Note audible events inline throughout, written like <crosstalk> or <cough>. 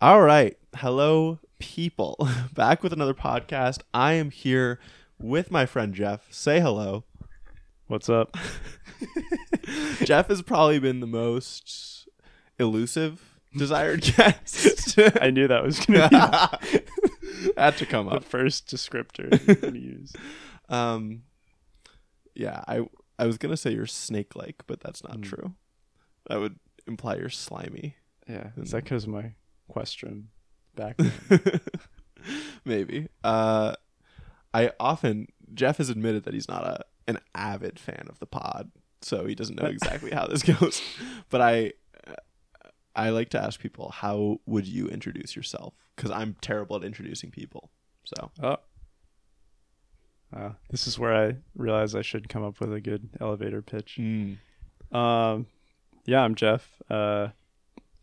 All right. Hello, people. <laughs> Back with another podcast. I am here with my friend Jeff. Say hello. What's up? <laughs> Jeff has probably been the most elusive desired guest. <laughs> I knew that was going to be to come the up. first descriptor you're going to use. Um, yeah, I I was gonna say you're snake like, but that's not Mm. true. That would imply you're slimy. Yeah, is that because my question back? <laughs> Maybe. Uh, I often Jeff has admitted that he's not a an avid fan of the pod, so he doesn't know exactly how this <laughs> goes. But I I like to ask people, how would you introduce yourself? Because I'm terrible at introducing people. So oh. Uh, this is where I realize I should come up with a good elevator pitch. Um, yeah, I'm Jeff. Uh,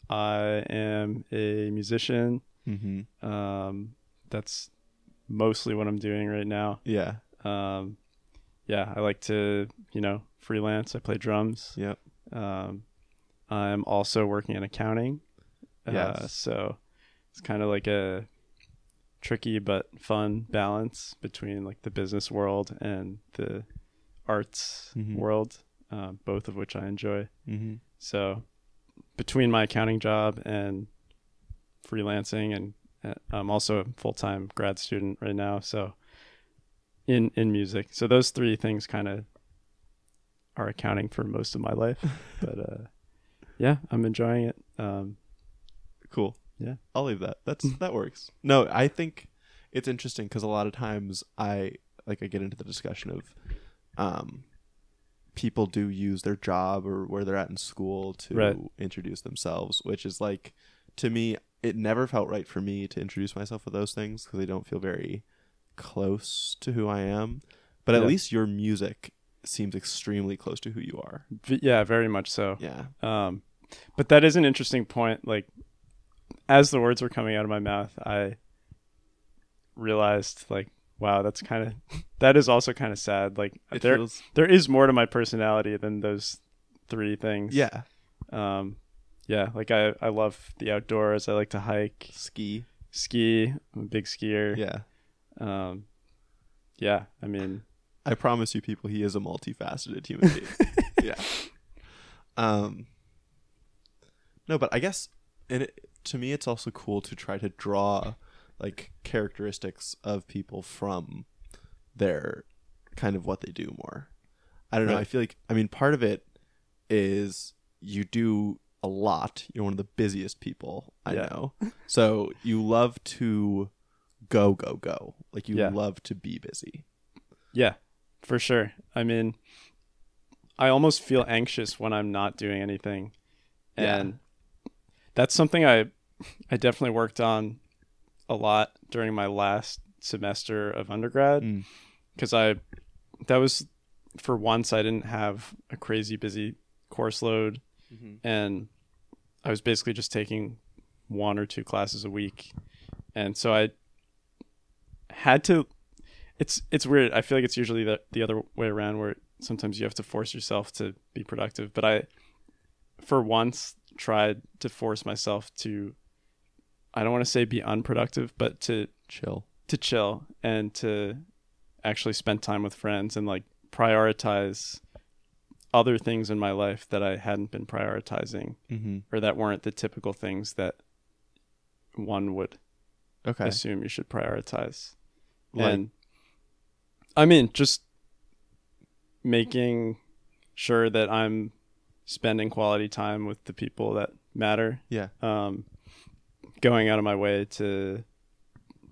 I am a musician. Mm-hmm. Um, that's mostly what I'm doing right now. Yeah. Um, yeah, I like to, you know, freelance. I play drums. Yep. Um, I'm also working in accounting. Uh, so it's kind of like a tricky but fun balance between like the business world and the arts Mhm. world, um, both of which I enjoy. Mm-hmm. So between my accounting job and freelancing, and uh, I'm also a full time grad student right now. So in in music, so those three things kind of are accounting for most of my life. <laughs> but uh, yeah, I'm enjoying it. Um, Cool. Yeah. I'll leave that. That's <laughs> that works. No, I think it's interesting because a lot of times I like I get into the discussion of um people do use their job or where they're at in school to Right. introduce themselves, which is like to me it never felt right for me to introduce myself with those things because they don't feel very close to who I am. But at Yeah. least your music seems extremely close to who you are. v- yeah, very much so. Yeah. Um, but that is an interesting point. Like, as the words were coming out of my mouth, I realized, like, wow, that's kind of <laughs> that is also kind of sad. Like, It there feels there is more to my personality than those three things. yeah. Um, yeah. Like, I I love the outdoors. I like to hike, Ski. ski. I'm a big skier. Yeah. Um, yeah. I mean, I promise you, people, he is a multifaceted human being. <laughs> yeah. Um. No, but I guess, and it, to me, it's also cool to try to draw like characteristics of people from their kind of what they do more. I don't know. Right. I feel like I mean part of it is you do a lot. You're one of the busiest people I Yeah. know. So you love to go go go. Like you Yeah. love to be busy. Yeah, for sure. I mean, I almost feel anxious when I'm not doing anything. Yeah. And that's something I I definitely worked on a lot during my last semester of undergrad Mm. because I that was for once I didn't have a crazy busy course load and I was basically just taking one or two classes a week. And so I had to it's it's weird. I feel like it's usually the the other way around where sometimes you have to force yourself to be productive, but I for once tried to force myself to I don't want to say be unproductive, but to Chill. to chill and to actually spend time with friends and like prioritize other things in my life that I hadn't been prioritizing Mm-hmm. or that weren't the typical things that one would Okay. assume you should prioritize. Like- and I mean, just making sure that I'm spending quality time with the people that matter. Yeah. Um, going out of my way to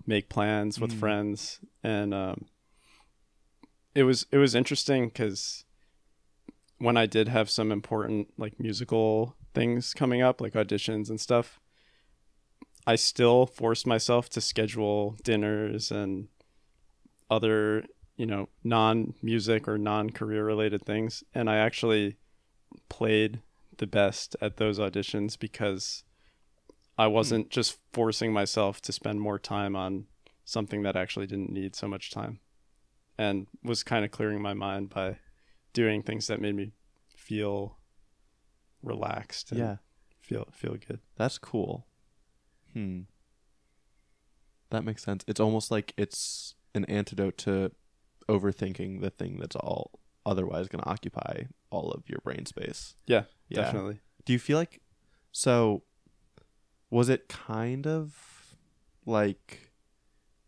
make plans with Mm. friends, and um, it was it was interesting because when I did have some important like musical things coming up, like auditions and stuff, I still forced myself to schedule dinners and other, you know, non music or non career related things. And I actually played the best at those auditions because I wasn't just forcing myself to spend more time on something that actually didn't need so much time and was kind of clearing my mind by doing things that made me feel relaxed and Yeah. feel feel good. That's cool. Hmm. That makes sense. It's almost like it's an antidote to overthinking the thing that's all otherwise going to occupy all of your brain space. Yeah, Yeah. definitely. Do you feel like so was it kind of like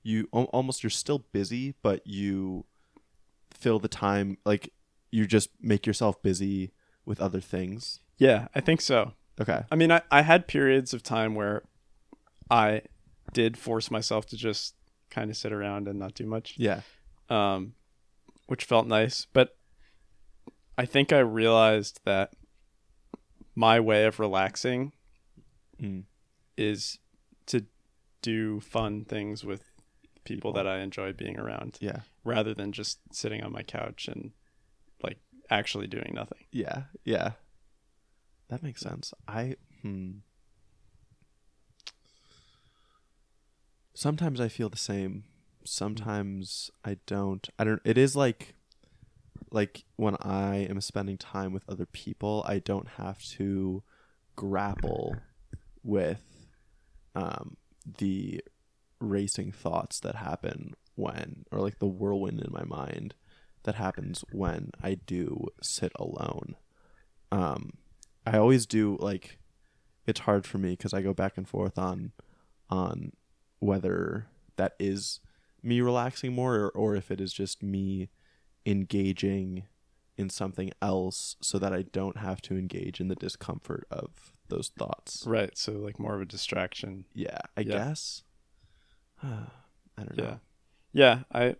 you almost you're still busy but you fill the time like you just make yourself busy with other things? Yeah, I think so. Okay. I mean, I, I had periods of time where I did force myself to just kind of sit around and not do much, Yeah. um, which felt nice. But I think I realized that my way of relaxing Mm. Is to do fun things with people, that I enjoy being around Yeah. rather than just sitting on my couch and like actually doing nothing. Yeah, yeah. That makes sense. I hmm. Sometimes I feel the same. Sometimes I don't. I don't it is like like when I am spending time with other people, I don't have to grapple with um the racing thoughts that happen when or like the whirlwind in my mind that happens when I do sit alone. Um, I always do like it's hard for me because I go back and forth on on whether that is me relaxing more or, or if it is just me engaging in something else so that I don't have to engage in the discomfort of those thoughts. Right. So like more of a distraction. Yeah, I Yeah. guess. <sighs> I don't know. Yeah. Yeah, I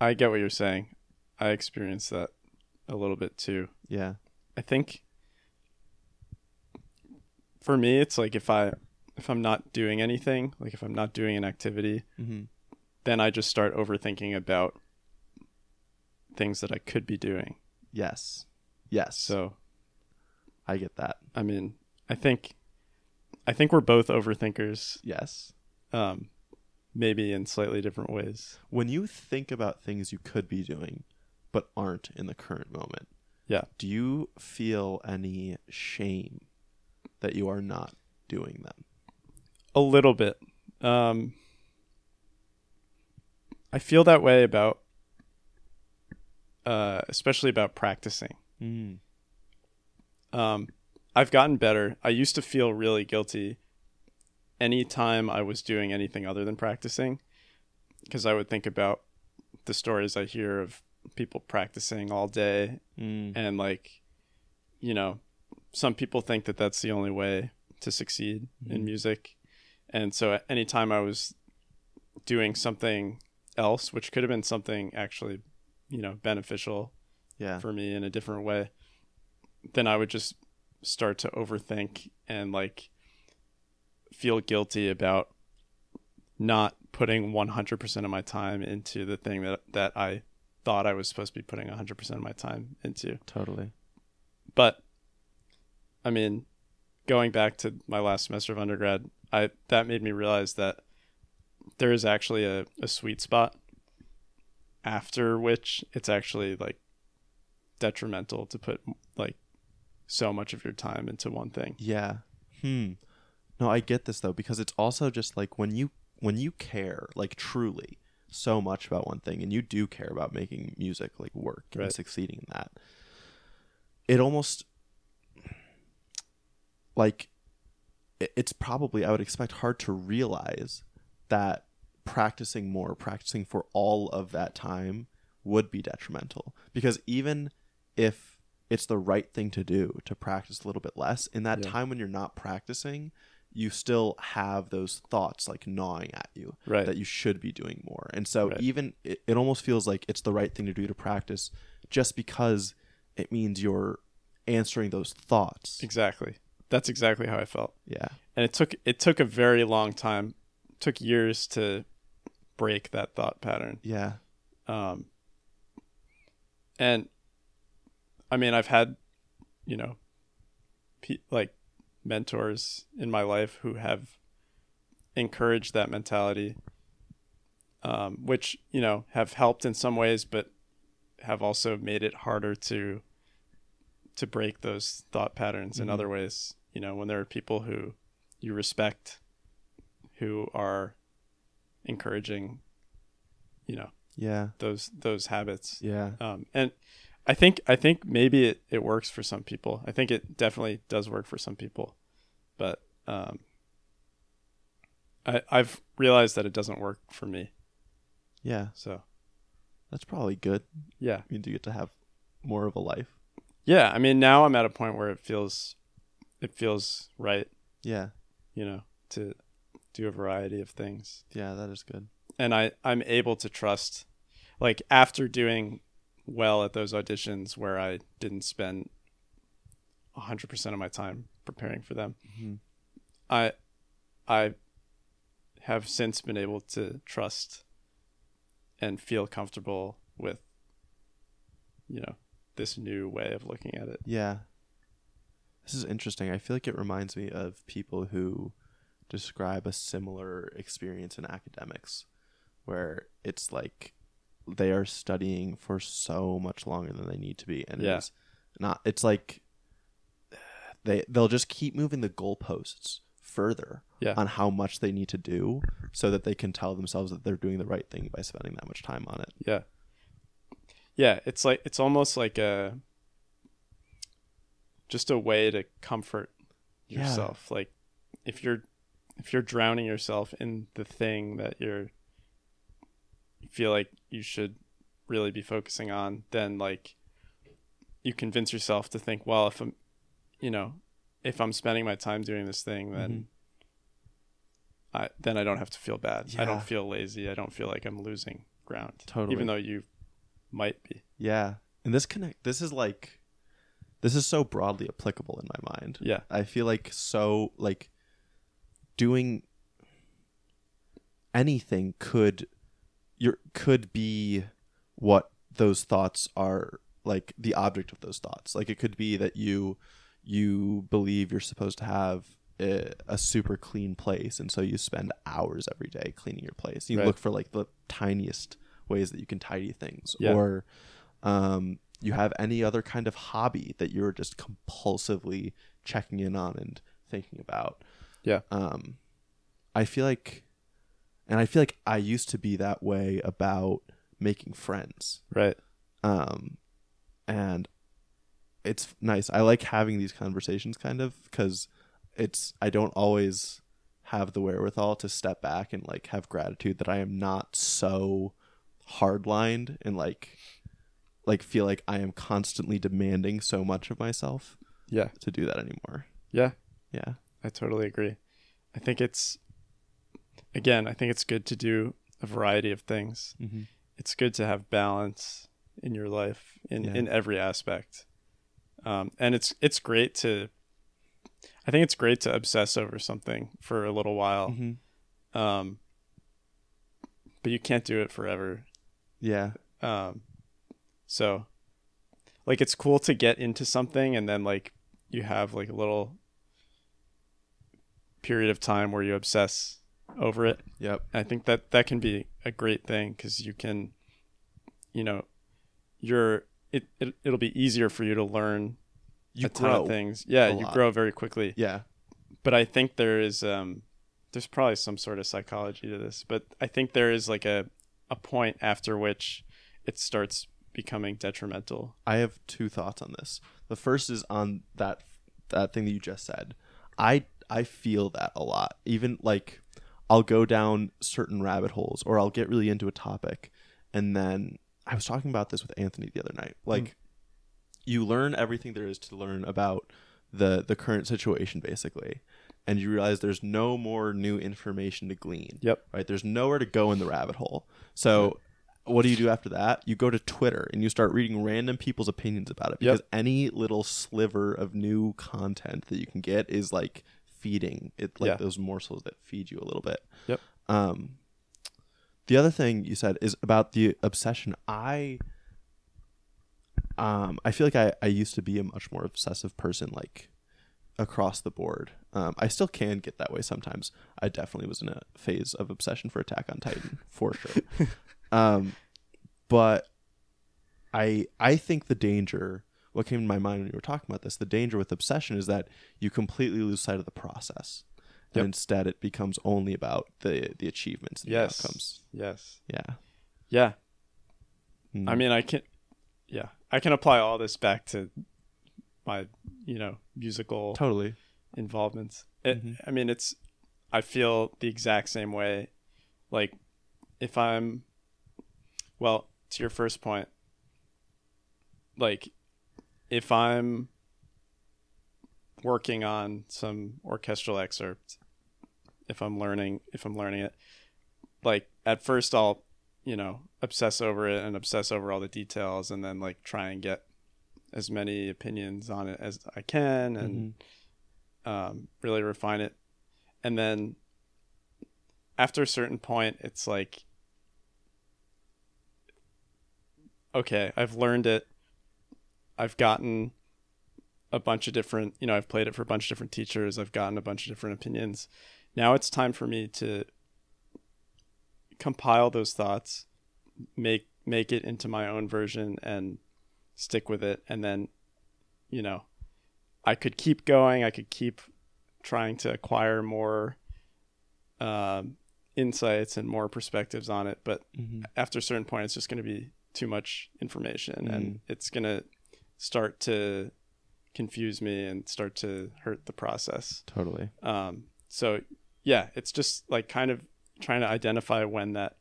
I get what you're saying. I experienced that a little bit too. Yeah. I think for me it's like if I if I'm not doing anything, like if I'm not doing an activity, Mm-hmm. then I just start overthinking about things that I could be doing. Yes. Yes. So, I get that. I mean, I think I think we're both overthinkers, Yes. um maybe in slightly different ways. When you think about things you could be doing but aren't in the current moment, Yeah. do you feel any shame that you are not doing them? A little bit. Um, I feel that way about, uh, especially about practicing. Mm. Um, I've gotten better. I used to feel really guilty anytime I was doing anything other than practicing because I would think about the stories I hear of people practicing all day Mm. and like you know some people think that that's the only way to succeed in Mhm. music and so anytime i was doing something else which could have been something actually you know beneficial Yeah. for me in a different way then i would just start to overthink and like feel guilty about not putting 100% of my time into the thing that that i thought i was supposed to be putting 100% of my time into Totally. but I mean, going back to my last semester of undergrad, I that made me realize that there is actually a, a sweet spot after which it's actually like detrimental to put like so much of your time into one thing. Yeah. Hmm. No, I get this though because it's also just like when you when you care like truly so much about one thing and you do care about making music like work and Right. succeeding in that. It almost like it's probably I would expect hard to realize that practicing more, practicing for all of that time would be detrimental because even if it's the right thing to do to practice a little bit less in that Yeah. time when you're not practicing you still have those thoughts like gnawing at you Right. that you should be doing more and so Right. even it, it almost feels like it's the right thing to do to practice just because it means you're answering those thoughts Exactly. That's exactly how I felt. yeah And it took it took a very long time. It took years to break that thought pattern. yeah Um, and I mean, I've had, you know, pe- like mentors in my life who have encouraged that mentality, um, which, you know, have helped in some ways, but have also made it harder to to break those thought patterns in Mhm. other ways. You know, when there are people who, you respect who are encouraging you know Yeah. those those habits Yeah. um, and I think I think maybe it, it works for some people. I think it definitely does work for some people, but um, I I've realized that it doesn't work for me. Yeah. So That's probably good. yeah, You do get to have more of a life. yeah. I mean, now I'm at a point where it feels it feels right, Yeah. you know, to do a variety of things, Yeah, that is good. and I I'm able to trust, like after doing well at those auditions where I didn't spend hundred percent of my time preparing for them. Mhm. I I have since been able to trust and feel comfortable with you know this new way of looking at it. Yeah. This is interesting. I feel like it reminds me of people who describe a similar experience in academics where it's like they are studying for so much longer than they need to be and Yeah. it's not it's like they they'll just keep moving the goalposts further Yeah. on how much they need to do so that they can tell themselves that they're doing the right thing by spending that much time on it. Yeah. Yeah, it's like it's almost like a just a way to comfort Yeah. yourself. Like if you're if you're drowning yourself in the thing that you're you feel like you should really be focusing on, then like you convince yourself to think, well, if I'm you know, if I'm spending my time doing this thing, then Mhm. I then I don't have to feel bad. I don't feel lazy. I don't feel like I'm losing ground. Totally. Even though you might be. Yeah. And this connect this is like this is so broadly applicable in my mind. Yeah. I feel like so like doing anything could your could be what those thoughts are like the object of those thoughts. Like it could be that you you believe you're supposed to have a, a super clean place and so you spend hours every day cleaning your place. You Right. look for like the tiniest ways that you can tidy things Yeah. or um you have any other kind of hobby that you're just compulsively checking in on and thinking about. Yeah. Um I feel like and I feel like I used to be that way about making friends. Right. Um and it's nice. I like having these conversations kind of cuz it's I don't always have the wherewithal to step back and like have gratitude that I am not so hardlined and like like feel like I am constantly demanding so much of myself Yeah. to do that anymore. Yeah. Yeah. I totally agree. I think it's again, I think it's good to do a variety of things. Mm-hmm. It's good to have balance in your life in, Yeah. in every aspect. Um, and it's it's great to I think it's great to obsess over something for a little while. Mm-hmm. Um, but you can't do it forever. Yeah. Um, so like it's cool to get into something and then like you have like a little period of time where you obsess over it. Yep. I think that that can be a great thing because you can, you know, you're it, it it'll be easier for you to learn You a ton of things. Yeah, you lot. grow very quickly. Yeah. But I think there is um there's probably some sort of psychology to this, but I think there is like a a point after which it starts becoming detrimental. I have two thoughts on this. The first is on that that thing that you just said. I I feel that a lot. Even like I'll go down certain rabbit holes or I'll get really into a topic. And then I was talking about this with Anthony the other night. Like hmm. you learn everything there is to learn about the the current situation basically. And you realize there's no more new information to glean. Yep. right? There's nowhere to go in the rabbit hole. So what do you do after that? You go to twitter and you start reading random people's opinions about it because Yep. any little sliver of new content that you can get is like feeding it like Yeah. those morsels that feed you a little bit. Yep. um the other thing you said is about the obsession. I um i feel like i i used to be a much more obsessive person like across the board. Um i still can get that way sometimes. I definitely was in a phase of obsession for attack on titan for sure. <laughs> Um but i i think the danger what came to my mind when you were talking about this the danger with obsession is that you completely lose sight of the process and Yep. instead it becomes only about the the achievements and Yes. the outcomes. Yes. Yeah. Yeah. Mm. I mean, I can, yeah, I can apply all this back to my, you know, musical totally. involvements. It, Mhm. I mean, it's, I feel the exact same way. Like, if I'm, well, to your first point, like, if I'm working on some orchestral excerpt, if I'm learning, if I'm learning it, like, at first I'll, you know, obsess over it and obsess over all the details and then, like, try and get as many opinions on it as I can and, Mhm. um, really refine it. And then after a certain point, it's like, okay, I've learned it. I've gotten a bunch of different, you know, I've played it for a bunch of different teachers. I've gotten a bunch of different opinions. Now it's time for me to compile those thoughts, make make it into my own version and stick with it and then you know I could keep going. I could keep trying to acquire more um, insights and more perspectives on it. But Mhm. after a certain point, it's just going to be too much information, Mm. and it's going to start to confuse me and start to hurt the process. Totally. Um, so yeah, it's just like kind of trying to identify when that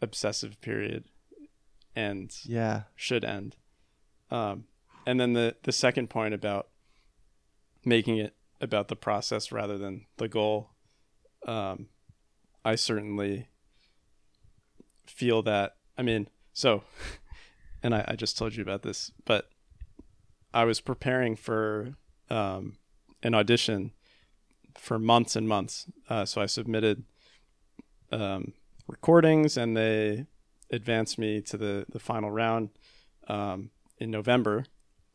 obsessive period ends Yeah. should end. Um, and then the the second point about making it about the process rather than the goal. Um, I certainly feel that. I mean, so, <laughs> and I, I just told you about this, but I was preparing for um, an audition for months and months. Uh, so I submitted um, recordings, and they advanced me to the the final round um, in November.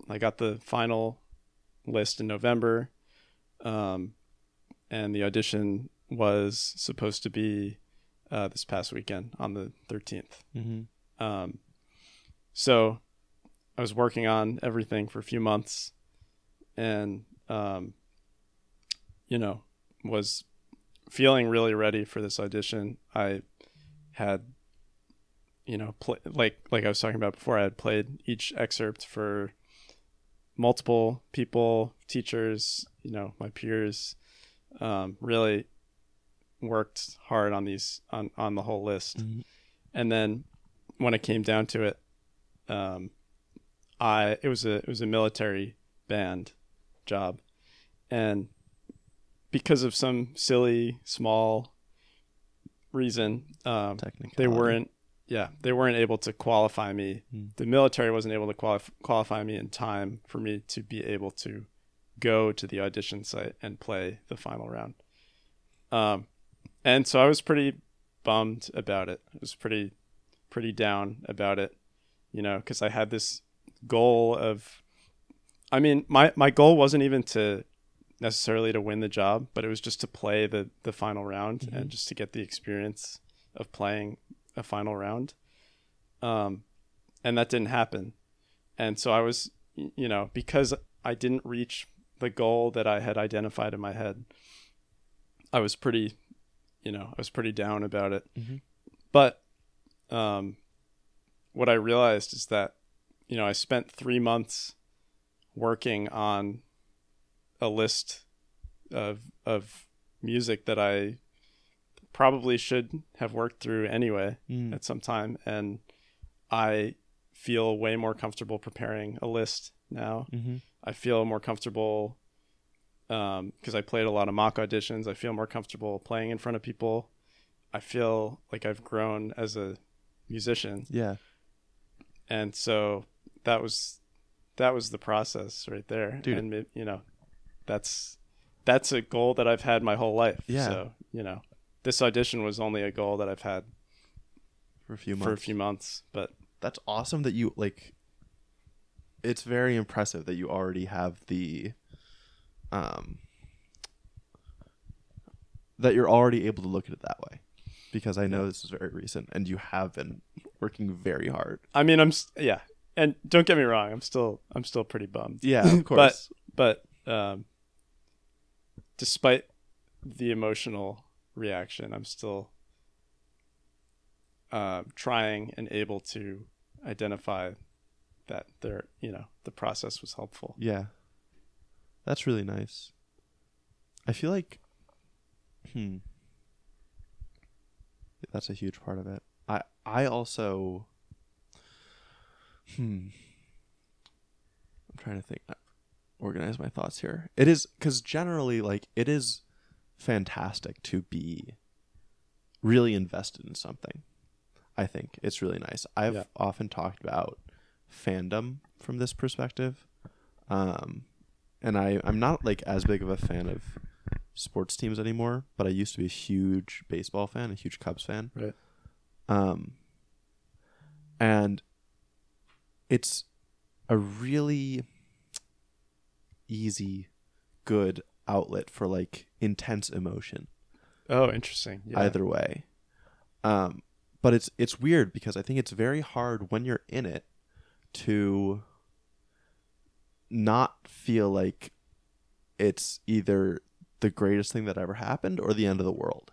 I got the final list in November, um, and the audition was supposed to be uh, this past weekend on the 13th. Mm-hmm. Um, so I was working on everything for a few months, and um, you know, was feeling really ready for this audition. I had, you know, pl- like like I was talking about before. I had played each excerpt for multiple people, teachers, you know, my peers. Um, really worked hard on these on on the whole list Mm-hmm. and then when it came down to it um i it was a it was a military band job. And because of some silly small reason um they weren't yeah they weren't able to qualify me. Mm. the military wasn't able to qualif- qualify me in time for me to be able to go to the audition site and play the final round. Um and so i was pretty bummed about it. I was pretty pretty down about it you know because i had this goal of i mean my my goal wasn't even to necessarily to win the job but it was just to play the the final round Mhm. and just to get the experience of playing a final round um and that didn't happen and so i was you know because i didn't reach the goal that i had identified in my head i was pretty you know i was pretty down about it Mhm. but um what i realized is that you know i spent 3 months working on a list of of music that i probably should have worked through anyway Mm. at some time and i feel way more comfortable preparing a list now Mm-hmm. i feel more comfortable because i played a lot of mock auditions i feel more comfortable playing in front of people i feel like i've grown as a musician Yeah. and so that was that was the process right there Dude. and you know that's that's a goal that i've had my whole life Yeah. so you know this audition was only a goal that i've had For a few months. for a few months but That's awesome that you like. It's very impressive that you already have the, um, that you're already able to look at it that way, because I know this is very recent and you have been working very hard. i mean i'm yeah and don't get me wrong i'm still i'm still pretty bummed Yeah, of <laughs> course. but um despite the emotional reaction. I'm still uh, trying and able to identify that there, you know, the process was helpful. Yeah. That's really nice. I feel like hmm that's a huge part of it. I I also hmm I'm trying to think uh, organize my thoughts here. It is cuz generally like it is fantastic to be really invested in something. I think it's really nice. I've Yeah. often talked about fandom from this perspective. Um, and I, I'm not like as big of a fan of sports teams anymore, but I used to be a huge baseball fan, a huge Cubs fan. Right. Um, and it's a really easy, good outlet for like intense emotion Oh, interesting. Yeah. either way. Um, but it's it's weird because I think it's very hard when you're in it to not feel like it's either the greatest thing that ever happened or the end of the world.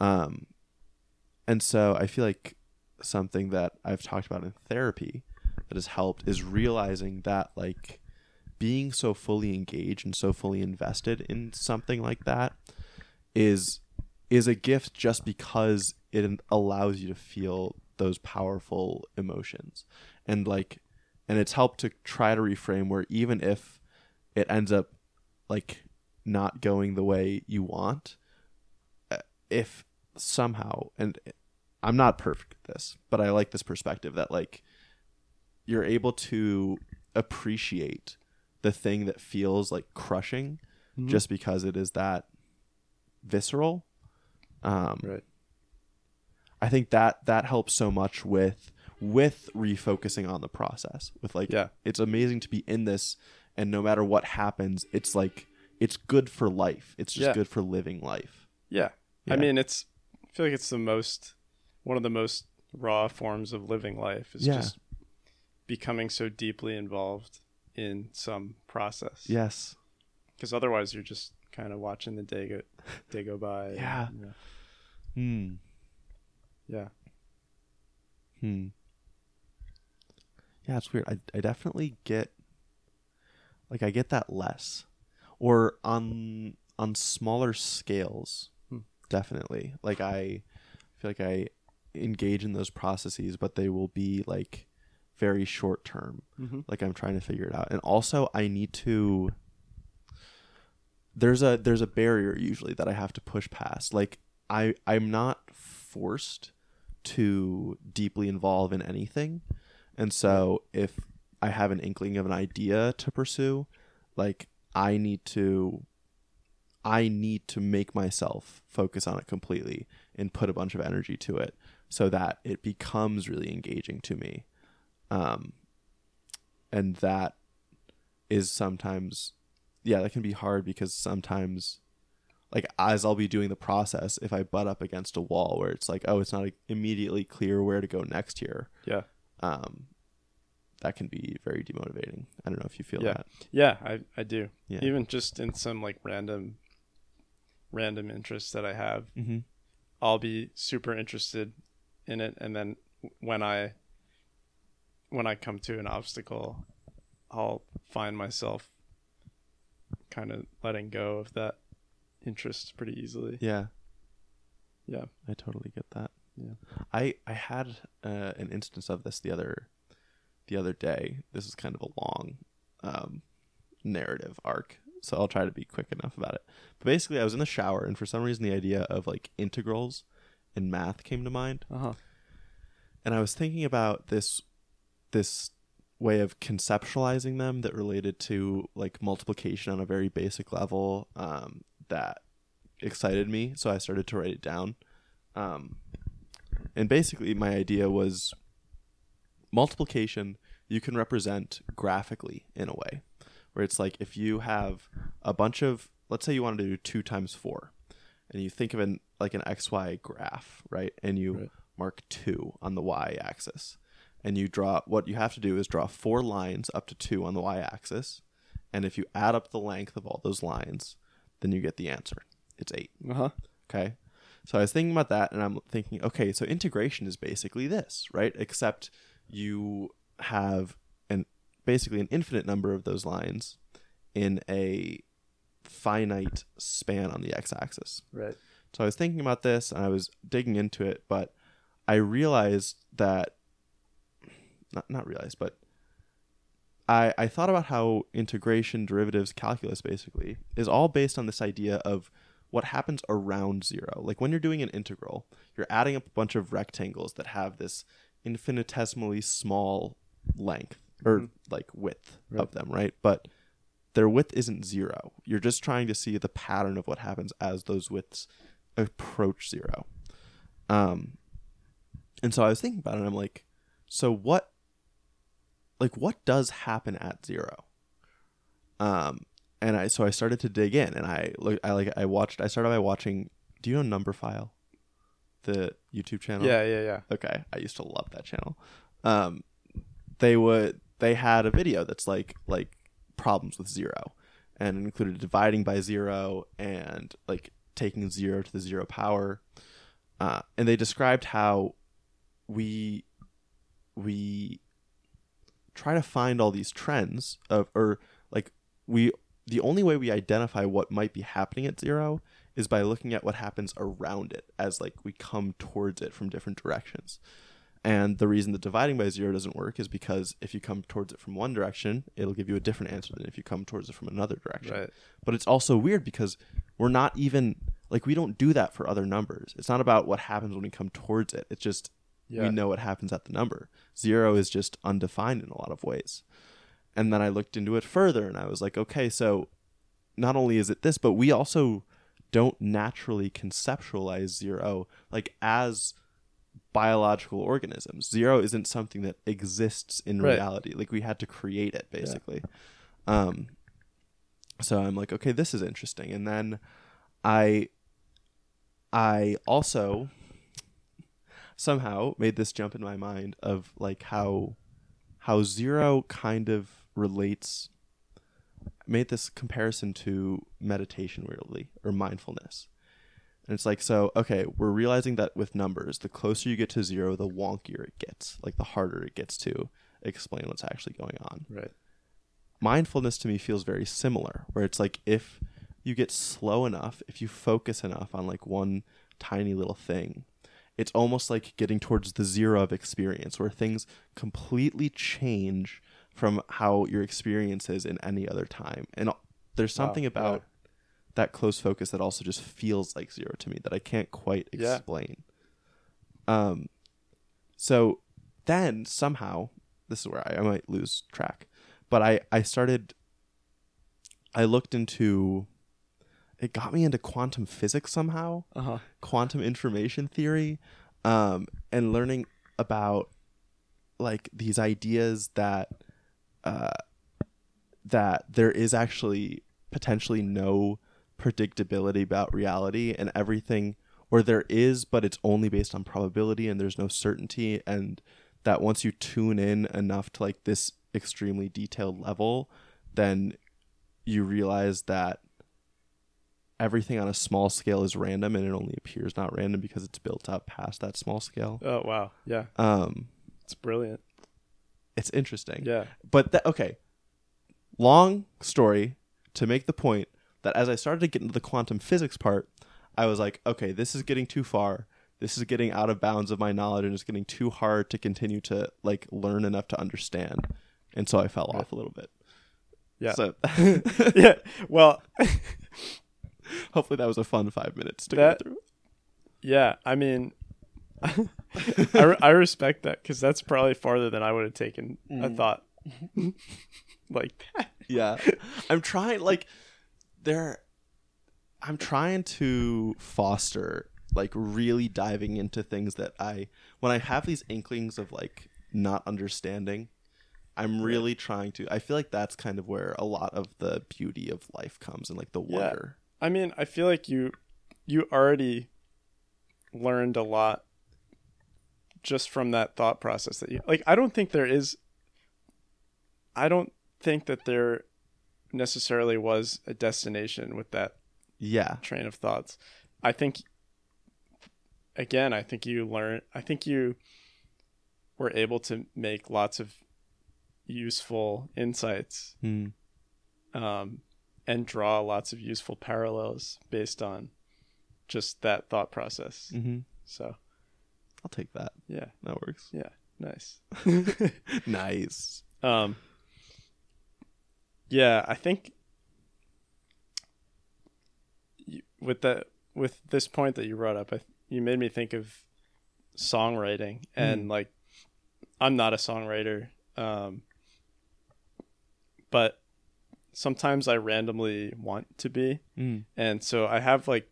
Um, and so I feel like something that I've talked about in therapy that has helped is realizing that like being so fully engaged and so fully invested in something like that is is a gift just because it allows you to feel those powerful emotions. And like and it's helped to try to reframe where even if it ends up like not going the way you want uh, if somehow and I'm not perfect at this but I like this perspective that like you're able to appreciate the thing that feels like crushing Mhm. just because it is that visceral um right. I think that that helps so much with with refocusing on the process. With like, Yeah. it's amazing to be in this, and no matter what happens, it's like it's good for life. It's just Yeah. good for living life. Yeah. Yeah. I mean, it's. I feel like it's the most one of the most raw forms of living life is Yeah. just becoming so deeply involved in some process. Yes. Because otherwise, you're just kind of watching the day go day go by. <laughs> and, Yeah. Hmm. yeah. Hmm. Yeah, it's weird. I I definitely get like I get that less, or on on smaller scales. Hmm. Definitely, like I feel like I engage in those processes, but they will be like very short term. Mm-hmm. Like I'm trying to figure it out, and also I need to. There's a there's a barrier usually that I have to push past. Like I I'm not forced to deeply involve in anything. And so if I have an inkling of an idea to pursue, like I need to I need to make myself focus on it completely and put a bunch of energy to it so that it becomes really engaging to me. Um and that is sometimes yeah, that can be hard because sometimes like as I'll be doing the process, if I butt up against a wall where it's like, oh, it's not immediately clear where to go next here, Yeah. um, that can be very demotivating. I don't know if you feel Yeah. that. Yeah. I I do. Yeah. Even just in some like random random interests that I have, Mm-hmm. I'll be super interested in it, and then when I when I come to an obstacle, I'll find myself kind of letting go of that interest pretty easily. Yeah, Yeah. I totally get that. Yeah. I I had uh, an instance of this the other the other day. This is kind of a long um, narrative arc, so I'll try to be quick enough about it. But basically, I was in the shower, and for some reason, the idea of like integrals and math came to mind. Uh huh. and I was thinking about this this way of conceptualizing them that related to like multiplication on a very basic level um, that excited me. So I started to write it down. Um, and basically, my idea was multiplication you can represent graphically in a way where it's like if you have a bunch of let's say you wanted to do 2 times 4 and you think of an like an xy graph right and you Right. mark 2 on the y axis and you draw what you have to do is draw four lines up to 2 on the y axis and if you add up the length of all those lines then you get the answer it's eight. Uh huh. Okay. So I was thinking about that and I'm thinking, okay, so integration is basically this, right? Except you have an basically an infinite number of those lines in a finite span on the x axis. Right. So I was thinking about this and I was digging into it, but I realized that not not realized, but I I thought about how integration, derivatives, calculus basically is all based on this idea of what happens around zero. Like when you're doing an integral, you're adding up a bunch of rectangles that have this infinitesimally small length or Mhm. like width Right. of them, right? But their width isn't zero. You're just trying to see the pattern of what happens as those widths approach zero. Um, and so I was thinking about it. and I'm like, so what? Like, what does happen at zero? Um, and I so I started to dig in, and I look, I like, I watched. I started by watching. Do you know Numberphile, the YouTube channel? Yeah, yeah, yeah. Okay, I used to love that channel. Um, they would they had a video that's like like problems with zero, and included dividing by zero and like taking zero to the zero power, uh, and they described how we we try to find all these trends of or like we the only way we identify what might be happening at zero is by looking at what happens around it as like we come towards it from different directions. And the reason that dividing by zero doesn't work is because if you come towards it from one direction, it'll give you a different answer than if you come towards it from another direction. Right. But it's also weird because we're not even like we don't do that for other numbers. It's not about what happens when we come towards it. It's just Yeah. we know what happens at the number. Zero is just undefined in a lot of ways. And then I looked into it further and I was like, okay, so not only is it this, but we also don't naturally conceptualize zero like as biological organisms. Zero isn't something that exists in Right. reality. Like we had to create it basically. Um so I'm like, okay, this is interesting. And then I I also somehow made this jump in my mind of like how how zero kind of relates made this comparison to meditation weirdly or mindfulness and it's like so okay we're realizing that with numbers the closer you get to zero the wonkier it gets like the harder it gets to explain what's actually going on Right. mindfulness to me feels very similar where it's like if you get slow enough if you focus enough on like one tiny little thing it's almost like getting towards the zero of experience where things completely change from how your experience is in any other time and there's Wow, something yeah. about that close focus that also just feels like zero to me that i can't quite explain. Yeah. um so then somehow this is where I, I might lose track but i i started i looked into it got me into quantum physics somehow Uh huh. quantum information theory um, and learning about like these ideas that uh, that there is actually potentially no predictability about reality and everything or there is but it's only based on probability and there's no certainty and that once you tune in enough to like this extremely detailed level then you realize that everything on a small scale is random and it only appears not random because it's built up past that small scale. Oh wow. Yeah. Um, It's brilliant. it's interesting. Yeah. But that okay. Long story to make the point that as I started to get into the quantum physics part, I was like, okay, this is getting too far. This is getting out of bounds of my knowledge and it's getting too hard to continue to like learn enough to understand. And so I fell off a little bit. Yeah. So <laughs> yeah. Well, <laughs> <laughs> hopefully that was a fun five minutes to That- go through. yeah. I mean, <laughs> I, re- I respect that because that's probably farther than I would have taken a Mm. thought <laughs> like that. yeah i'm trying like there i'm trying to foster like really diving into things that i when i have these inklings of like not understanding i'm really trying to i feel like that's kind of where a lot of the beauty of life comes and like the Yeah. wonder I mean, I feel like you you already learned a lot just from that thought process that you like I don't think there is I don't think that there necessarily was a destination with that Yeah. train of thoughts. I think again, I think you learn I think you were able to make lots of useful insights Mm. um, and draw lots of useful parallels based on just that thought process. hmm So, I'll take that. yeah, That works. yeah, nice. <laughs> <laughs> nice. Um, yeah, I think you, with that with this point that you brought up, I, you made me think of songwriting and like I'm not a songwriter, um, but sometimes I randomly want to be, Mm. and so I have like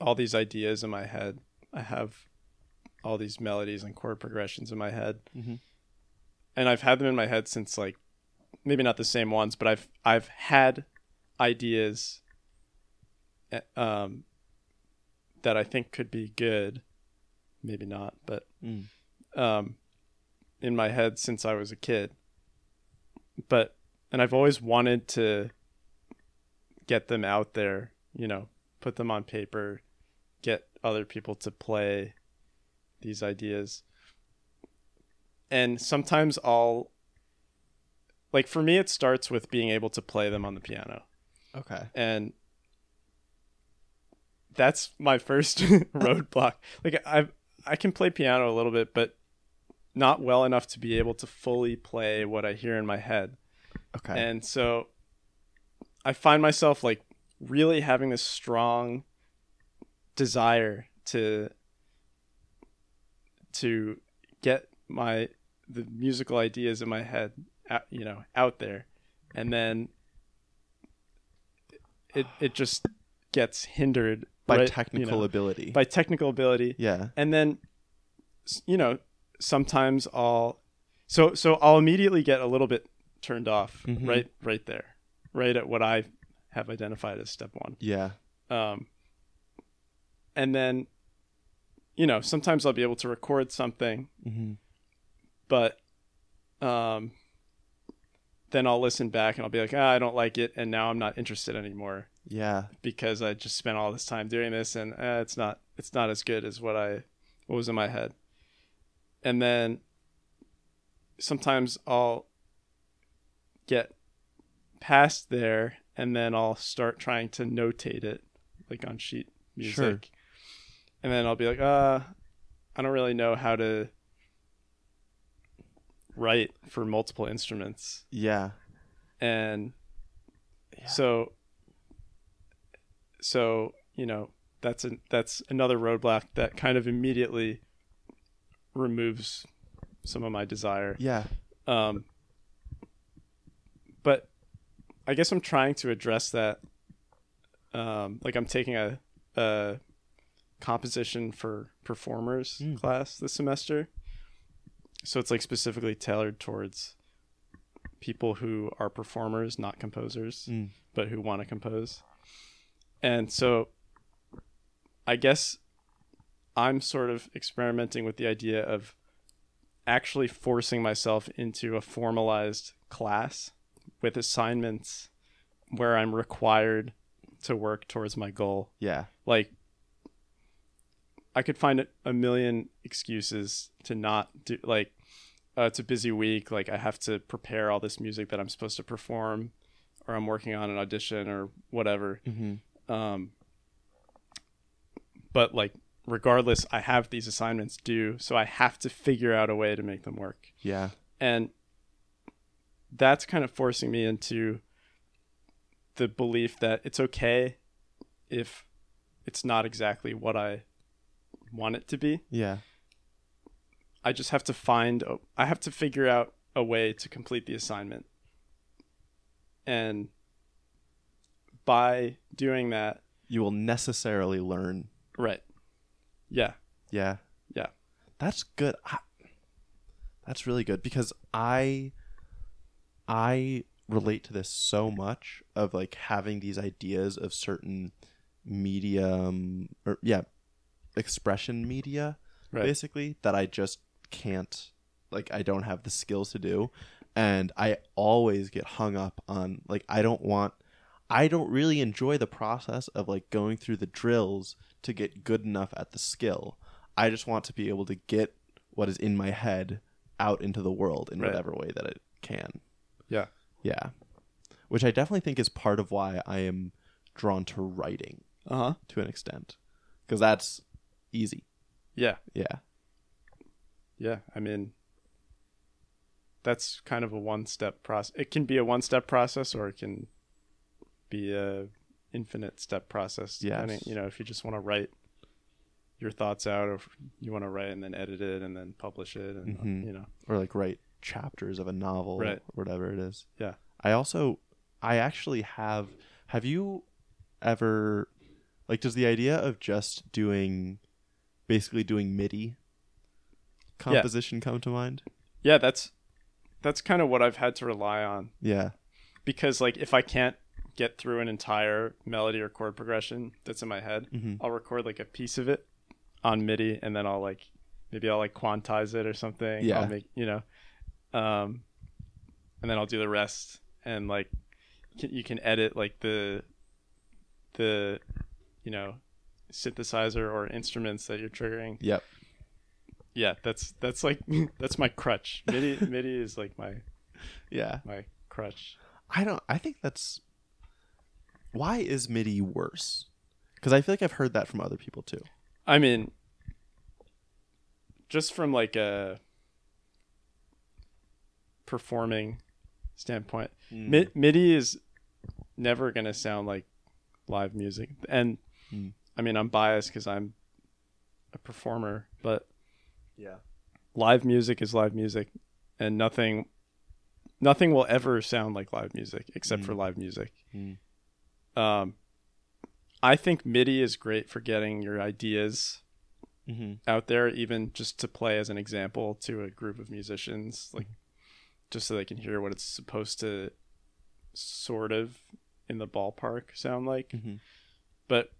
all these ideas in my head. I have all these melodies and chord progressions in my head Mhm. and I've had them in my head since like maybe not the same ones, but I've I've had ideas eh, um that I think could be good, maybe not, but Mm. um in my head since I was a kid. But and I've always wanted to get them out there, you know, put them on paper, get other people to play these ideas. And sometimes I'll like for me it starts with being able to play them on the piano. Okay. And that's my first <laughs> <laughs> roadblock. Like I I can play piano a little bit, but not well enough to be able to fully play what I hear in my head. Okay. And so I find myself like really having this strong desire to to get my the musical ideas in my head out, you know out there and then it it just gets hindered by right, technical you know, ability. by technical ability yeah. and then you know sometimes i'll so so i'll immediately get a little bit turned off Mhm. right right there right at what i have identified as step one Yeah. um and then you know sometimes i'll be able to record something hmm but um then i'll listen back and i'll be like ah, i don't like it and now i'm not interested anymore Yeah. because I just spent all this time doing this and uh, it's not it's not as good as what I what was in my head. And then sometimes I'll get past there and then I'll start trying to notate it like on sheet music. Sure. And then I'll be like, uh I don't really know how to write for multiple instruments Yeah. and Yeah. so so you know that's an that's another roadblock that kind of immediately removes some of my desire Yeah. um but i guess i'm trying to address that um like i'm taking a a composition for performers Mm. class this semester so it's like specifically tailored towards people who are performers not composers Mm. but who want to compose. And so I guess I'm sort of experimenting with the idea of actually forcing myself into a formalized class with assignments where I'm required to work towards my goal. Yeah. Like I could find a million excuses to not do like uh, it's a busy week like I have to prepare all this music that I'm supposed to perform or I'm working on an audition or whatever hmm um but like regardless I have these assignments due so I have to figure out a way to make them work Yeah. and that's kind of forcing me into the belief that it's okay if it's not exactly what I want it to be. Yeah. I just have to find a, I have to figure out a way to complete the assignment. And by doing that, You will necessarily learn. right. Yeah. Yeah. Yeah. That's good. I, that's really good because I I relate to this so much of like having these ideas of certain medium or yeah, expression media Right. basically that I just can't like I don't have the skills to do and I always get hung up on like I don't want I don't really enjoy the process of like going through the drills to get good enough at the skill. I just want to be able to get what is in my head out into the world in Right. whatever way that it can. Yeah. Yeah. Which I definitely think is part of why I am drawn to writing Uh huh. to an extent. Because that's easy. Yeah. Yeah. Yeah. I mean, that's kind of a one step process. It can be a one step process or it can be a infinite step process. Yes. You know, if you just want to write your thoughts out or you want to write and then edit it and then publish it and, Mhm. you know, Or like write chapters of a novel Right. whatever it is. Yeah. I also I actually have have you ever like does the idea of just doing basically doing MIDI composition come to mind? yeah, that's, that's kind of what I've had to rely on Yeah. because like if I can't get through an entire melody or chord progression that's in my head, Mhm. I'll record like a piece of it on MIDI and then I'll like maybe I'll like quantize it or something. Yeah. I'll make you know, um, and then I'll do the rest and like you can edit like the the you know synthesizer or instruments that you're triggering. Yep. Yeah, that's that's like <laughs> that's my crutch. MIDI MIDI is like my Yeah. my crutch. I don't I think that's why is MIDI worse? Cuz I feel like I've heard that from other people too. I mean, just from like a performing standpoint, Mi- MIDI is never going to sound like live music. And Mm. I mean, I'm biased because I'm a performer, but Yeah. live music is live music, and nothing, nothing will ever sound like live music except for Mm. live music. Mm. Um, I think MIDI is great for getting your ideas Mhm. out there, even just to play as an example to a group of musicians, like just so they can hear what it's supposed to sort of in the ballpark sound like. Mhm. But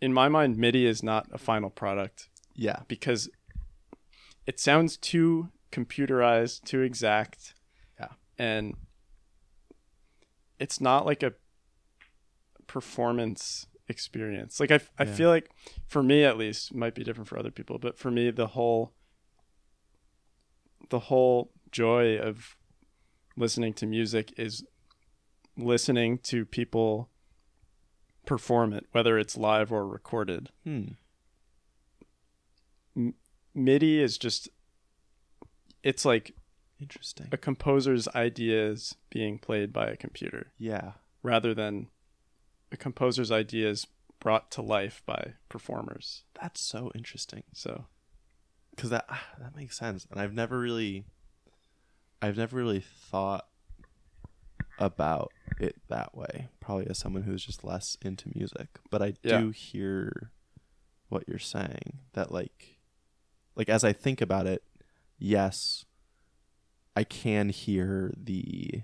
in my mind, MIDI is not a final product Yeah. because it sounds too computerized, too exact. Yeah. And it's not like a performance experience. Like I, I Yeah. feel like for me at least, might be different for other people, but for me the whole the whole joy of listening to music is listening to people perform it, whether it's live or recorded. Hmm. MIDI is just it's like Interesting. a composer's ideas being played by a computer Yeah. rather than a composer's ideas brought to life by performers. That's so interesting. So, because that that makes sense and i've never really i've never really thought about it that way probably as someone who's just less into music but i Yeah. do hear what you're saying that like like as i think about it yes i can hear the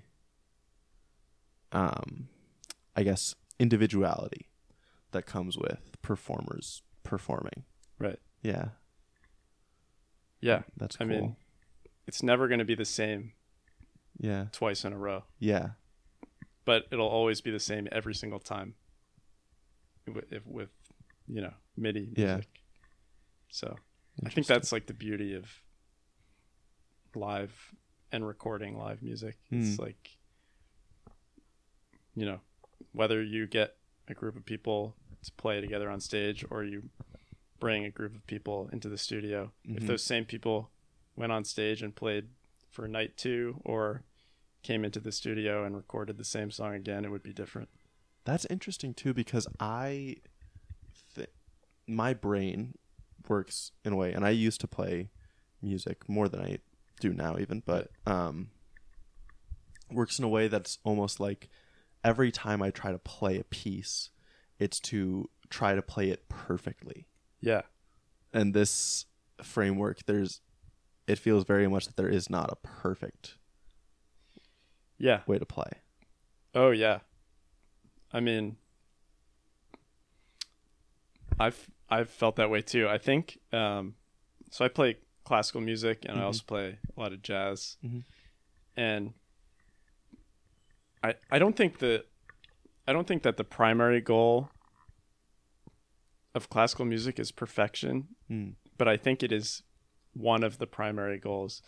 um i guess individuality that comes with performers performing right. yeah Yeah. that's I cool mean, it's never going to be the same yeah twice in a row, yeah but it'll always be the same every single time with, if, with you know, MIDI music. Yeah. So, I think that's like the beauty of live and recording live music. It's Mm. like, you know, whether you get a group of people to play together on stage or you bring a group of people into the studio, if Mhm. those same people went on stage and played for night two or came into the studio and recorded the same song again, it would be different. That's interesting too because I, th- my brain works in a way, and I used to play music more than I do now, even, but um, works in a way that's almost like every time I try to play a piece, it's to try to play it perfectly. Yeah. And this framework, there's, it feels very much that there is not a perfect Yeah. way to play. Oh yeah. I mean I've I've felt that way too. I think um so I play classical music and I Mhm. also play a lot of jazz. Mhm. And I I don't think that I don't think that the primary goal of classical music is perfection, Mm. but I think it is one of the primary goals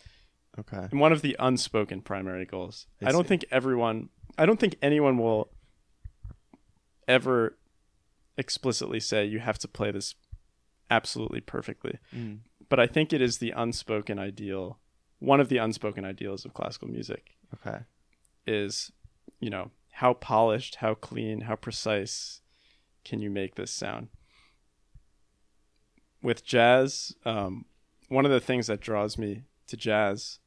Okay. and one of the unspoken primary goals. I I, don't think everyone I don't think anyone will ever explicitly say you have to play this absolutely perfectly. Mm. But I think it is the unspoken ideal, one of the unspoken ideals of classical music Okay. is, you know, how polished, how clean, how precise can you make this sound? With jazz, um, one of the things that draws me to jazz,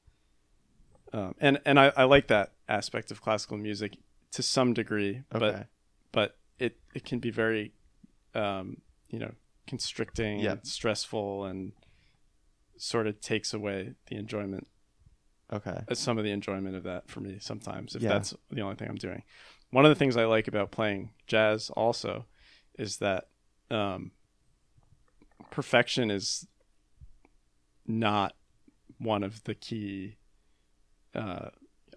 um, and and I, I like that aspect of classical music to some degree, Okay. but but it it can be very, um, you know, constricting, Yeah. and stressful, and sort of takes away the enjoyment okay. uh, some of the enjoyment of that for me sometimes if Yeah. that's the only thing I'm doing. One of the things I like about playing jazz also is that um, perfection is not one of the key uh,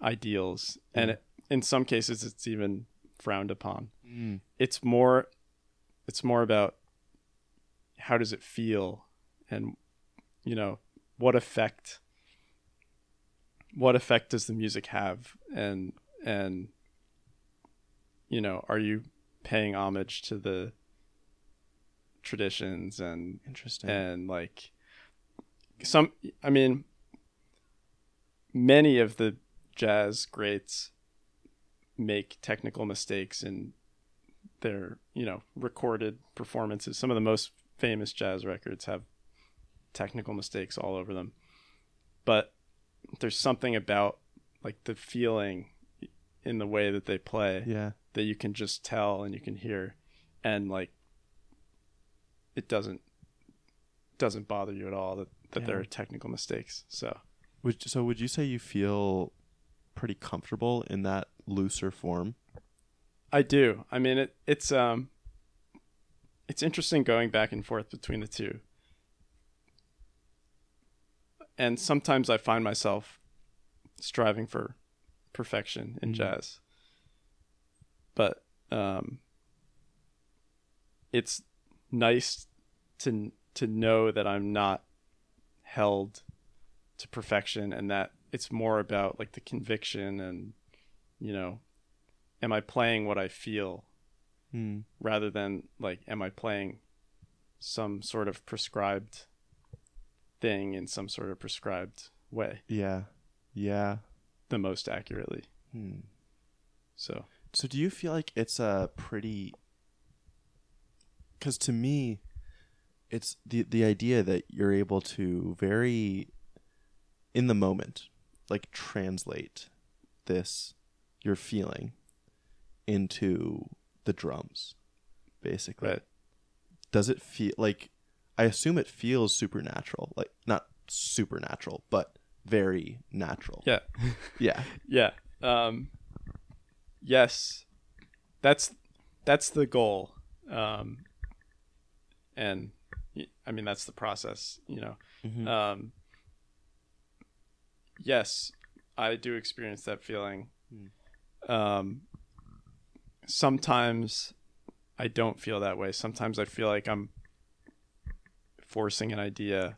ideals, and it, in some cases it's even frowned upon. Mm. It's more, it's more about how does it feel, and you know what effect what effect does the music have and and you know are you paying homage to the traditions and Interesting. and like some i mean many of the jazz greats make technical mistakes in their you know recorded performances some of the most famous jazz records have technical mistakes all over them but there's something about like the feeling in the way that they play yeah. that you can just tell and you can hear and like it doesn't doesn't bother you at all that, that there are technical mistakes so. Would so would you say you feel pretty comfortable in that looser form? i do. I mean it it's um it's interesting going back and forth between the two. And sometimes i find myself striving for perfection in Mhm. jazz. But um it's nice to to know that i'm not held to perfection and that it's more about like the conviction and you know am i playing what i feel Hmm. rather than like am i playing some sort of prescribed thing in some sort of prescribed way Yeah. Yeah. the most accurately Hmm. so So do you feel like it's a pretty cuz to me it's the the idea that you're able to very in the moment like translate this your feeling into the drums basically. right Does it feel like I assume it feels supernatural, like not supernatural, but very natural. yeah <laughs> Yeah. yeah um yes that's that's the goal um and I mean that's the process you know Mhm. um yes i do experience that feeling Hmm. um sometimes i don't feel that way sometimes i feel like i'm forcing an idea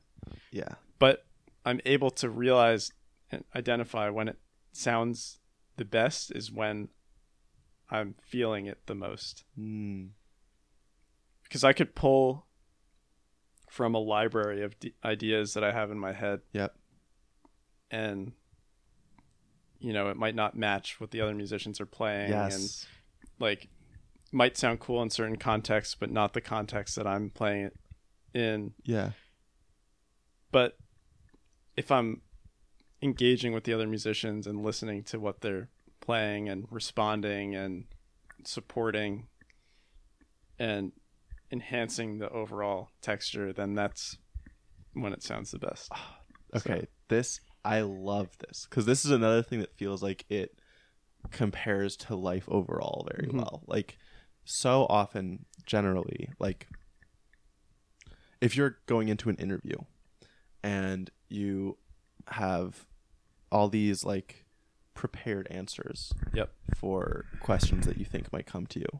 yeah. but i'm able to realize and identify when it sounds the best is when i'm feeling it the most Mm. because i could pull from a library of d- ideas that i have in my head Yep. and you know it might not match what the other musicians are playing and like might sound cool in certain contexts but not the context that i'm playing it in Yeah. but if i'm engaging with the other musicians and listening to what they're playing and responding and supporting and enhancing the overall texture then that's when it sounds the best <sighs> Okay. This I love this cuz this is another thing that feels like it compares to life overall very Mhm. well. Like so often generally like if you're going into an interview and you have all these like prepared answers Yep. for questions that you think might come to you.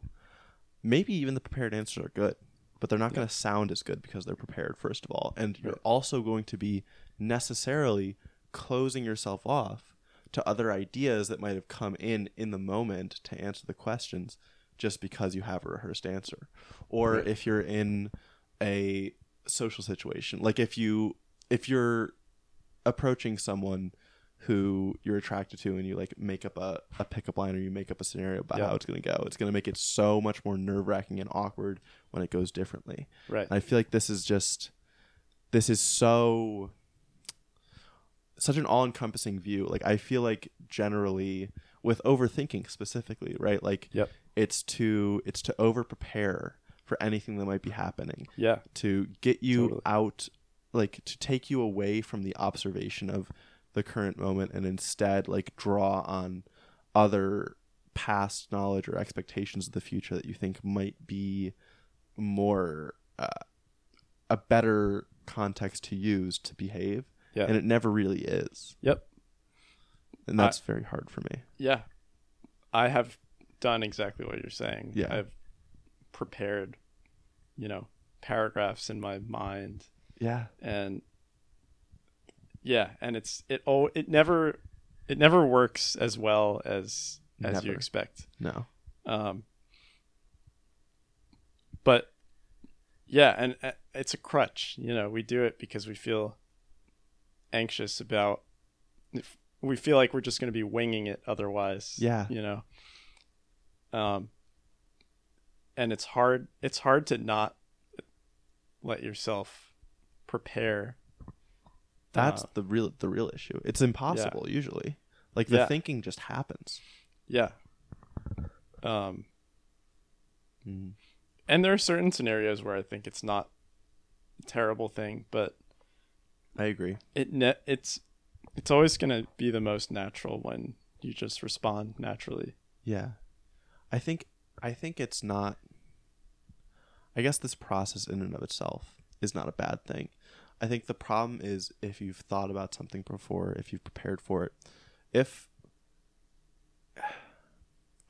Maybe even the prepared answers are good, but they're not going to sound as good because they're prepared first of all, and you're Right. also going to be necessarily closing yourself off to other ideas that might have come in in the moment to answer the questions just because you have a rehearsed answer. Or Right. if you're in a social situation, like if you if you're approaching someone who you're attracted to and you like make up a, a pickup line or you make up a scenario about Yeah. how it's going to go it's going to make it so much more nerve-wracking and awkward when it goes differently Right. and i feel like this is just this is so such an all-encompassing view like i feel like generally with overthinking specifically right like Yep. it's to it's to over prepare for anything that might be happening Yeah. to get you Totally. out like to take you away from the observation of the current moment and instead like draw on other past knowledge or expectations of the future that you think might be more uh, a better context to use to behave Yeah. and it never really is Yep. and that's very hard for me Yeah. I have done exactly what you're saying. Yeah. I've prepared, you know, paragraphs in my mind yeah and yeah, and it's it oh it never it never works as well as as you expect. no Um but yeah, and uh, it's a crutch, you know, we do it because we feel anxious about if we feel like we're just going to be winging it otherwise. Yeah. You know. Um and it's hard it's hard to not let yourself prepare. That's Uh, the real the real issue it's impossible usually like the Yeah. thinking just happens Yeah. Um mm. and there are certain scenarios where I think it's not a terrible thing, but i agree it ne- it's it's always going to be the most natural when you just respond naturally. Yeah. I think I think it's not I guess this process in and of itself is not a bad thing. I think the problem is if you've thought about something before, if you've prepared for it. If <sighs>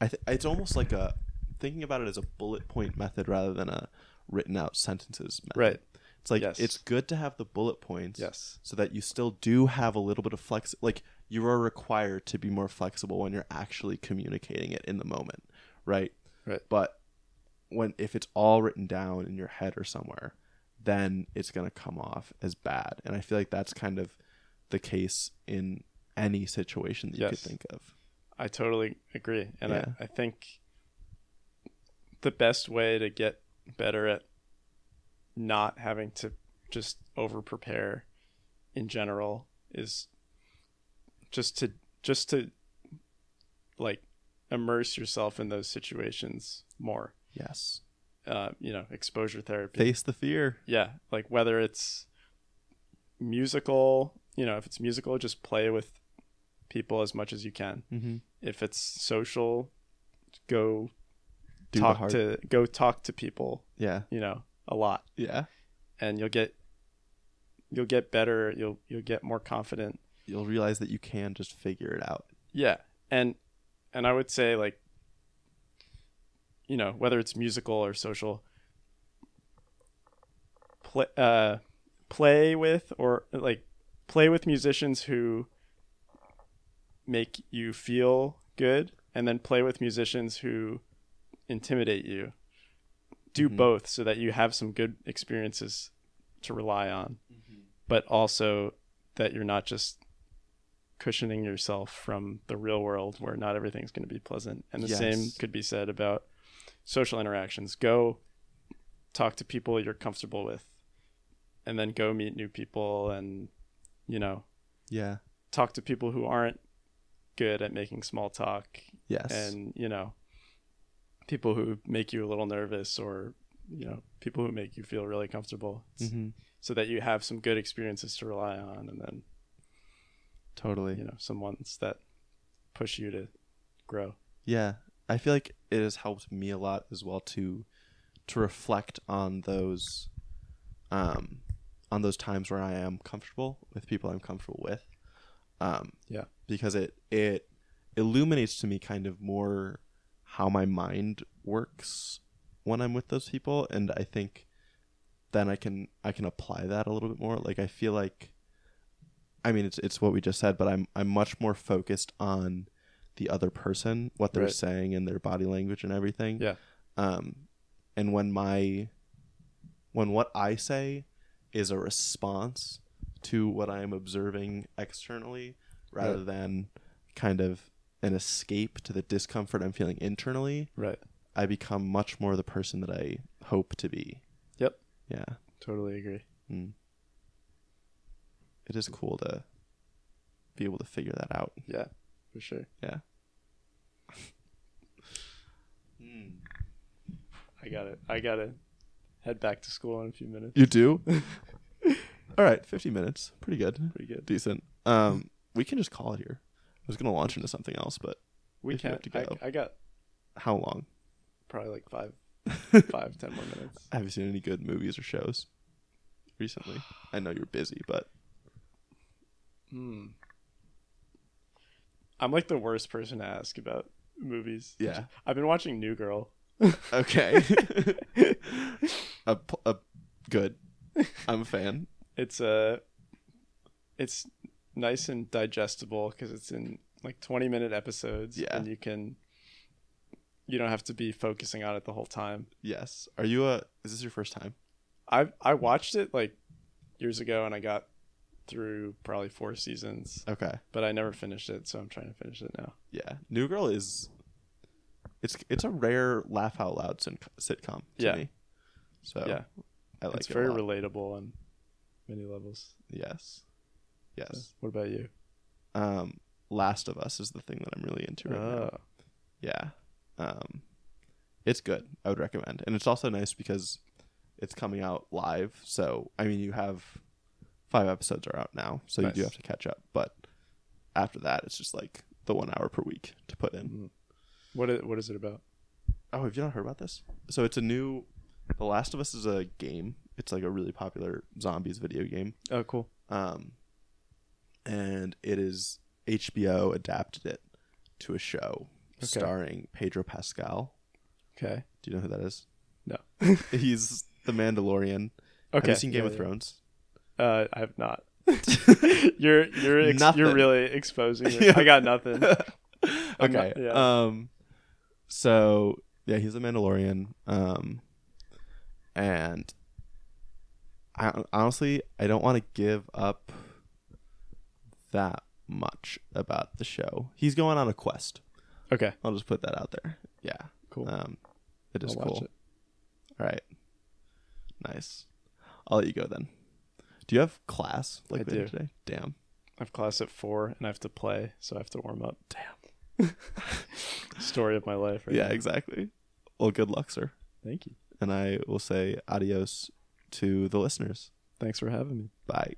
I th- it's almost like a thinking about it as a bullet point method rather than a written out sentences method. Right. It's like Yes. it's good to have the bullet points Yes. so that you still do have a little bit of flex like you are required to be more flexible when you're actually communicating it in the moment right Right. but when if it's all written down in your head or somewhere then it's going to come off as bad and i feel like that's kind of the case in any situation that you Yes. could think of I totally agree. And Yeah. I, I think the best way to get better at not having to just over prepare in general is just to just to like immerse yourself in those situations more. yes Uh, you know, exposure therapy. face the fear. Yeah like whether it's musical you know if it's musical just play with people as much as you can. Mm-hmm. if it's social go Do talk to go talk to people yeah. you know a lot. Yeah. And you'll get you'll get better you'll you'll get more confident. You'll realize that you can just figure it out. Yeah and and i would say like you know whether it's musical or social play uh play with or like play with musicians who make you feel good and then play with musicians who intimidate you do Mhm. both so that you have some good experiences to rely on but also that you're not just cushioning yourself from the real world where not everything's going to be pleasant. And the same could be said about social interactions. Go talk to people you're comfortable with and then go meet new people and you know, yeah. talk to people who aren't good at making small talk yes. and, you know, people who make you a little nervous or you know, people who make you feel really comfortable mm-hmm. so that you have some good experiences to rely on and then totally. you know some ones that push you to grow. Yeah, I feel like it has helped me a lot as well to to reflect on those um on those times where I am comfortable with people I'm comfortable with. Um Yeah. because it it illuminates to me kind of more how my mind works when I'm with those people and I think then I can I can apply that a little bit more like I feel like I mean it's it's what we just said but I'm I'm much more focused on the other person what they're Right. saying and their body language and everything Yeah. um and when my when what I say is a response to what I am observing externally rather Right. than kind of an escape to the discomfort I'm feeling internally, Right. I become much more the person that I hope to be. Yep. Yeah. Totally agree. Mm. It is cool to be able to figure that out. Yeah, for sure. Yeah. <laughs> Hmm. I got it. I got to head back to school in a few minutes. You do? <laughs> All right, 50 minutes. Pretty good. Pretty good. Decent. Um, we can just call it here. I was going to launch into something else, but We If have can't. to go. I, I got how long? probably like five, <laughs> five, ten more minutes. Have you seen any good movies or shows recently? I know you're busy, but Hmm. I'm like the worst person to ask about movies. Yeah. I've been watching New Girl. okay. <laughs> a, a good. I'm a fan. It's uh it's nice and digestible because it's in like 20 minute episodes. Yeah. And you can you don't have to be focusing on it the whole time. Yes. Are you a? Is this your first time? I I watched it like years ago and I got through probably four seasons, Okay. but I never finished it, so I'm trying to finish it now. Yeah. New Girl is. It's it's a rare laugh out loud sin- sitcom to Yeah. me. So yeah. I like it's it. very relatable on many levels. Yes. Yes. So, what about you? Um, Last of Us is the thing that I'm really into right now. Oh, Yeah. Um, it's good. I would recommend, and it's also nice because it's coming out live. So I mean, you have five episodes are out now, so you do have to catch up. But after that, it's just like the one hour per week to put in. Mm. What is, what is it about? Oh, have you not heard about this? So it's a new. The Last of Us is a game. It's like a really popular zombies video game. Oh, cool. Um, and it is HBO adapted it to a show Okay. starring Pedro Pascal. Okay. Do you know who that is? No. <laughs> He's the Mandalorian. Okay. Have you seen Game Yeah, of yeah. Thrones? Uh, I have not. <laughs> you're you're ex- Nothing. you're really exposing me. I got nothing. <laughs> Okay. not- yeah. Um so yeah, he's a Mandalorian. Um and I honestly I don't want to give up that much about the show. He's going on a quest. Okay. I'll just put that out there. Yeah. Cool. Um it is cool. it. All right. Nice. I'll let you go then. Do you have class like I later do. today? Damn. I have class at four, and I have to play, so I have to warm up. Damn. <laughs> Story of my life. Right yeah, now. exactly. Well, good luck, sir. Thank you. And I will say adios to the listeners. Thanks for having me. Bye.